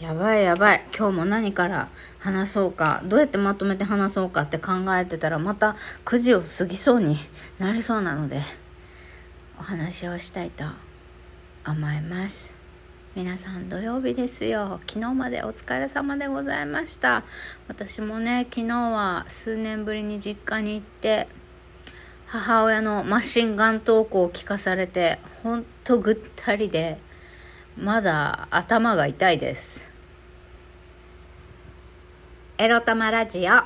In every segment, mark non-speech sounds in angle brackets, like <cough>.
やばいやばい。今日も何から話そうか、どうやってまとめて話そうかって考えてたらまた9時を過ぎそうになりそうなので、お話をしたいと思います。皆さん土曜日ですよ。昨日までお疲れ様でございました。私もね、昨日は数年ぶりに実家に行って、母親のマシンガントークを聞かされて、ほんとぐったりで、まだ頭が痛いです。エロ玉ラジオ。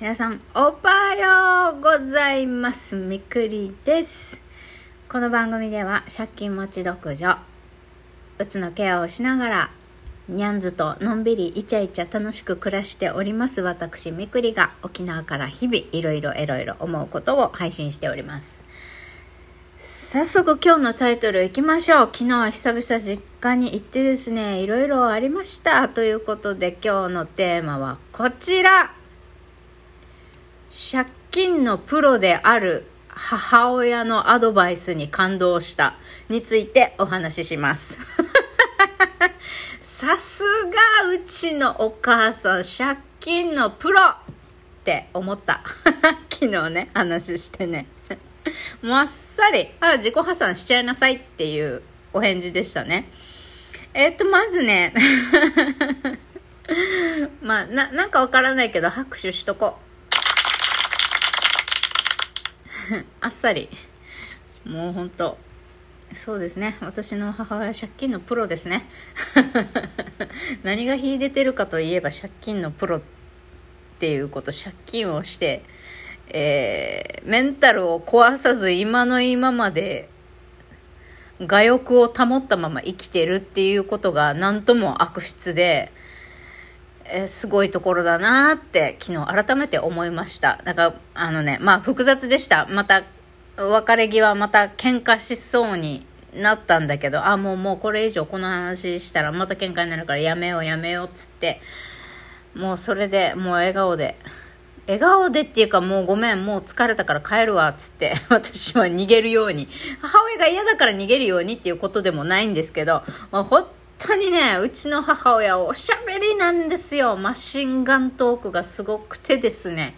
皆さん、おはようございます。みくりです。この番組では、借金持ち独女、うつのケアをしながら、にゃんずとのんびりイチャイチャ楽しく暮らしております私みくりが沖縄から日々いろいろいろいろ思うことを配信しております早速今日のタイトルいきましょう。昨日は久々実家に行ってですねいろいろありました。ということで今日のテーマはこちら。借金のプロである母親のアドバイスに感動した。についてお話しします。<laughs> さすがうちのお母さん借金のプロって思った。<laughs> 昨日ね話してね。もっさりあ自己破産しちゃいなさいっていうお返事でしたね。えっ、とまずね <laughs> まあななんかわからないけど拍手しとこう。あっさり。もうほんと。そうですね。私の母親借金のプロですね。<laughs> 何が秀でてるかといえば借金のプロっていうこと借金をして、えー、メンタルを壊さず今の今まで我欲を保ったまま生きてるっていうことが何とも悪質で、えー、すごいところだなって昨日改めて思いました。だから、あのね、まあ複雑でした。また別れ際また喧嘩しそうになったんだけど、あ、もうもうこれ以上この話したらまた喧嘩になるからやめようやめようっつって、もうそれでもう笑顔で、笑顔でっていうかもうごめん、もう疲れたから帰るわ、つって、<laughs> 私は逃げるように。母親が嫌だから逃げるようにっていうことでもないんですけど、まあ、本当にね、うちの母親おしゃべりなんですよ。マシンガントークがすごくてですね。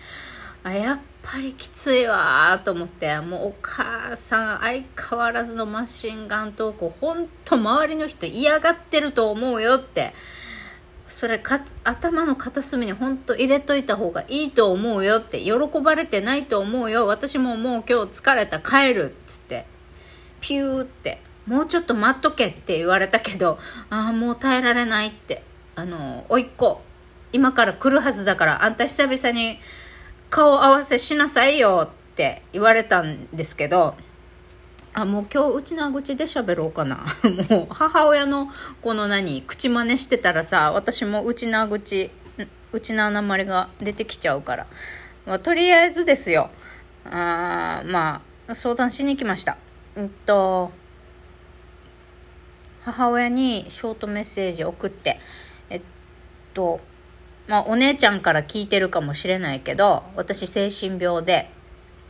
あ、やっぱりきついわと思ってもうお母さん相変わらずのマシンガントーク本当周りの人嫌がってると思うよってそれか頭の片隅に本当入れといた方がいいと思うよって喜ばれてないと思うよ。私ももう今日疲れた。帰るっつって。ピューって。もうちょっと待っとけって言われたけどああもう耐えられないって。あのおいっ子。今から来るはずだからあんた久々に顔合わせしなさいよって言われたんですけど、あ、もう今日うちのあ口で喋ろうかな。<laughs> もう母親のこの何、口真似してたらさ、私もうちのあ口、うちのあなまりが出てきちゃうから。まあ、とりあえずですよ。あまあ、相談しに来ました。うんと、母親にショートメッセージ送って、えっと、まあ、お姉ちゃんから聞いてるかもしれないけど、私精神病で、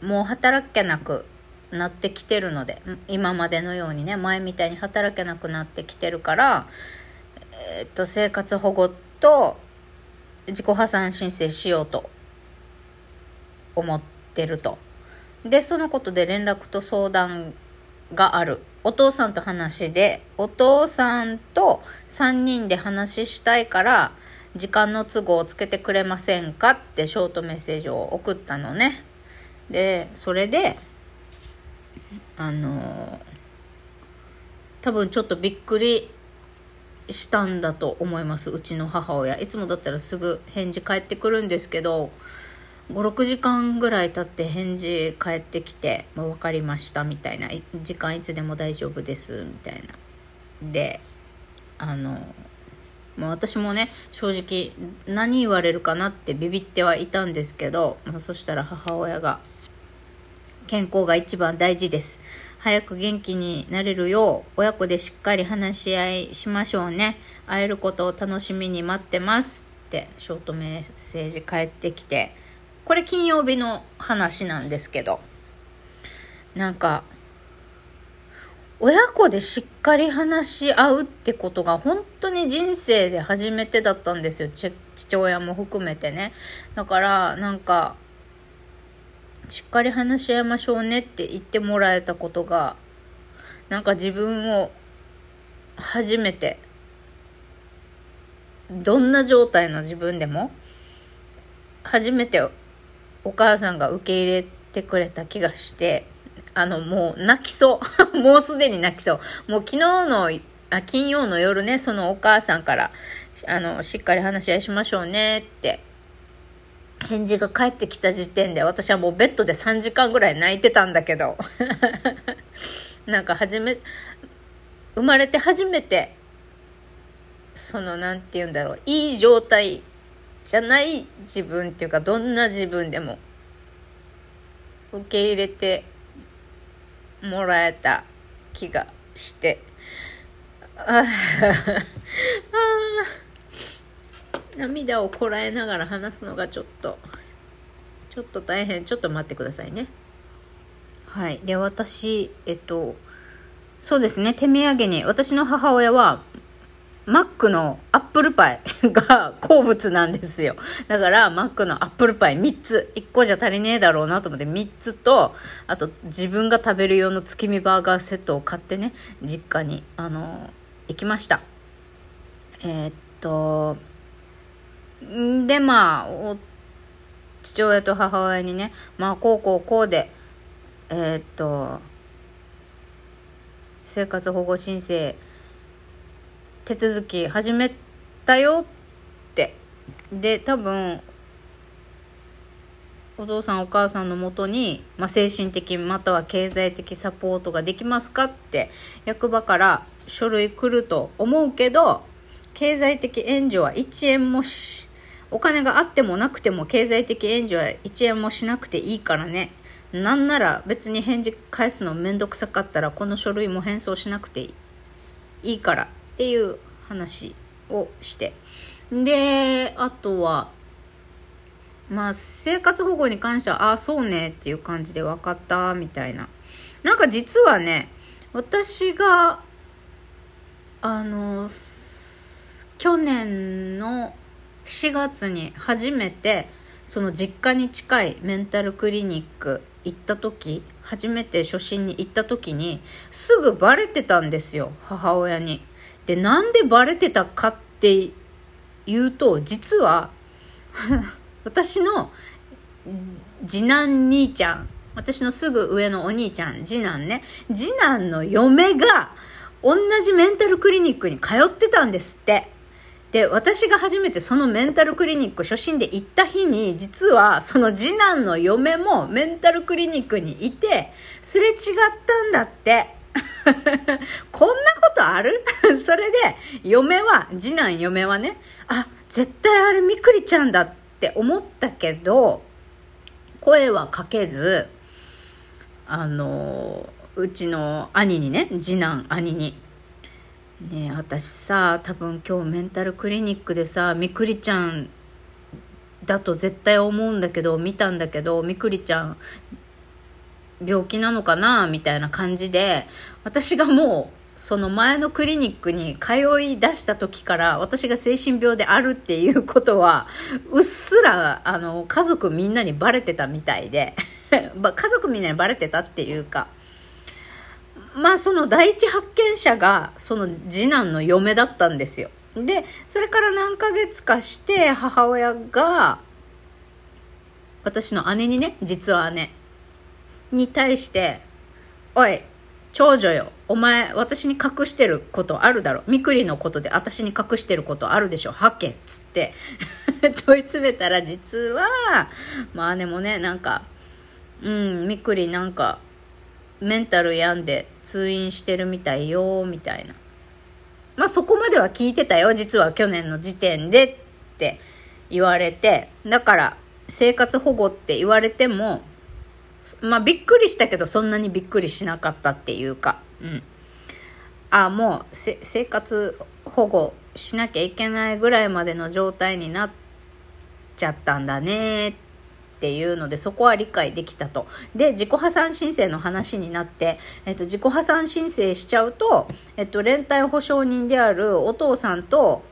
もう働けなくなってきてるので、今までのようにね、前みたいに働けなくなってきてるから、えー、っと、生活保護と自己破産申請しようと思ってると。で、そのことで連絡と相談がある。お父さんと話で、お父さんと3人で話したいから、時間の都合をつけてくれませんかってショートメッセージを送ったのね。で、それで、あの多分ちょっとびっくりしたんだと思います。うちの母親。いつもだったらすぐ返事返ってくるんですけど、5、6時間ぐらい経って返事返ってきて、まあ、分かりましたみたいな。時間いつでも大丈夫ですみたいな。で、あのまあ、私もね正直何言われるかなってビビってはいたんですけど、まあ、そしたら母親が「健康が一番大事です」早く元気になれるよう親子でしっかり話し合いしましょうね会えることを楽しみに待ってますってショートメッセージ返ってきてこれ金曜日の話なんですけどなんか、親子でしっかり話し合うってことが本当に人生で初めてだったんですよ。父親も含めてね。だから、なんか、しっかり話し合いましょうねって言ってもらえたことが、なんか自分を初めて、どんな状態の自分でも、初めてお母さんが受け入れてくれた気がして、あの、もう泣きそう。<laughs> もうすでに泣きそう。もう昨日の、あ、金曜の夜ね、そのお母さんから、あの、しっかり話し合いしましょうねって返事が返ってきた時点で私はもうベッドで3時間ぐらい泣いてたんだけど。<laughs> なんか初め生まれて初めてその何て言うんだろういい状態じゃない自分っていうかどんな自分でも受け入れてもらえた気がして。ああ涙をこらえながら話すのがちょっとちょっと大変ちょっと待ってくださいねはいで私えっとそうですね手土産に私の母親はマックのアップルパイが好物なんですよ。だから、マックのアップルパイ3つ。1個じゃ足りねえだろうなと思って3つと、あと自分が食べる用の月見バーガーセットを買ってね、実家に、あの行きました。えー、っと、で、まあ、父親と母親にね、まあ、こうこうこうで、えー、っと、生活保護申請、手続き始めたよって。で、多分、お父さんお母さんのもとに、まあ、精神的または経済的サポートができますかって役場から書類来ると思うけど経済的援助は1円もしお金があってもなくても経済的援助は1円もしなくていいからね。なんなら別に返事返すのめんどくさかったらこの書類も返送しなくていいからっていう話をして。で、あとは、まあ生活保護に関しては、ああ、そうねっていう感じで分かったみたいな。なんか実はね、私が、あの、去年の4月に初めてその実家に近いメンタルクリニック行った時初めて初診に行った時にすぐバレてたんですよ母親に。でなんでバレてたかっていうと実は <laughs> 私の次男兄ちゃん私のすぐ上のお兄ちゃん次男ね次男の嫁が同じメンタルクリニックに通ってたんですって。で、私が初めてそのメンタルクリニック初診で行った日に、実はその次男の嫁もメンタルクリニックにいて、すれ違ったんだって。<laughs> こんなことある？<laughs> それで、嫁は、次男嫁はね、あ、絶対あれみくりちゃんだって思ったけど、声はかけず、あの、うちの兄にね、次男兄に、ねえ私さ多分今日メンタルクリニックでさみくりちゃんだと絶対思うんだけど見たんだけどみくりちゃん病気なのかな？みたいな感じで私がもうその前のクリニックに通い出した時から私が精神病であるっていうことはうっすらあの家族みんなにバレてたみたいで。<laughs> 家族みんなにバレてたっていうか。まあその第一発見者がその次男の嫁だったんですよ。で、それから何ヶ月かして母親が私の姉にね、実は姉に対して、おい、長女よ、お前、私に隠してることあるだろ。みくりのことで私に隠してることあるでしょ。はけっつって <laughs> 問い詰めたら実は、まあ姉もね、なんか、うん、みくりなんか、メンタル病んで通院してるみたいよ、みたいな。まあそこまでは聞いてたよ、実は去年の時点でって言われて、だから生活保護って言われても、まあびっくりしたけどそんなにびっくりしなかったっていうか、うん。あ、もう生活保護しなきゃいけないぐらいまでの状態になっちゃったんだねってっていうのでそこは理解できたと。で自己破産申請の話になって、えっと、自己破産申請しちゃうと、えっと、連帯保証人であるお父さんと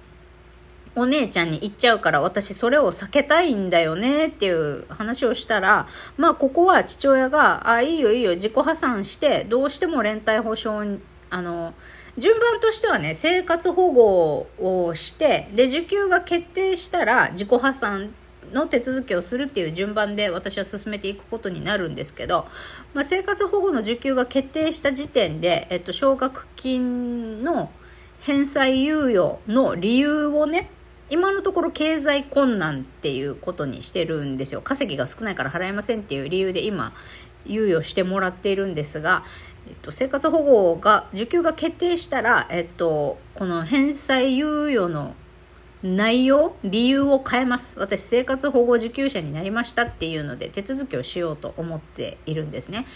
お姉ちゃんに言っちゃうから私それを避けたいんだよねっていう話をしたらまあここは父親があいいよいいよ自己破産してどうしても連帯保証あの順番としてはね生活保護をしてで受給が決定したら自己破産の手続きをするっていう順番で私は進めていくことになるんですけど、まあ、生活保護の受給が決定した時点で、えっと、奨学金の返済猶予の理由をね今のところ経済困難っていうことにしてるんですよ。稼ぎが少ないから払えませんっていう理由で今猶予してもらっているんですが、えっと、生活保護が受給が決定したら、えっと、この返済猶予の内容理由を変えます。私生活保護受給者になりましたっていうので手続きをしようと思っているんですね。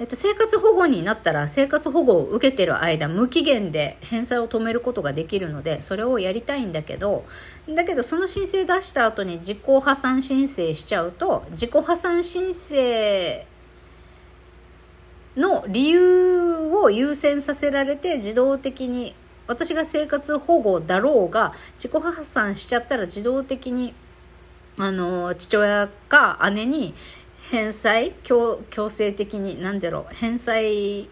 えっと、生活保護になったら生活保護を受けてる間無期限で返済を止めることができるのでそれをやりたいんだけどだけどその申請出した後に自己破産申請しちゃうと自己破産申請の理由を優先させられて自動的に私が生活保護だろうが自己破産しちゃったら自動的にあの父親か姉に返済強制的に何だろう返済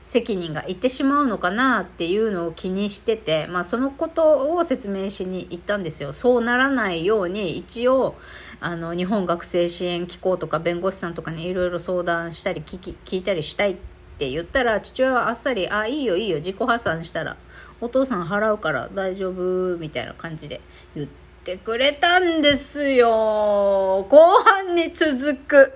責任がいってしまうのかなっていうのを気にしてて、まあ、そのことを説明しに行ったんですよ。そうならないように一応あの日本学生支援機構とか弁護士さんとかにいろいろ相談したり聞き聞いたりしたいって言ったら父親はあっさり「あいいよいいよ自己破産したらお父さん払うから大丈夫」みたいな感じで言ってくれたんですよ。後半に続く。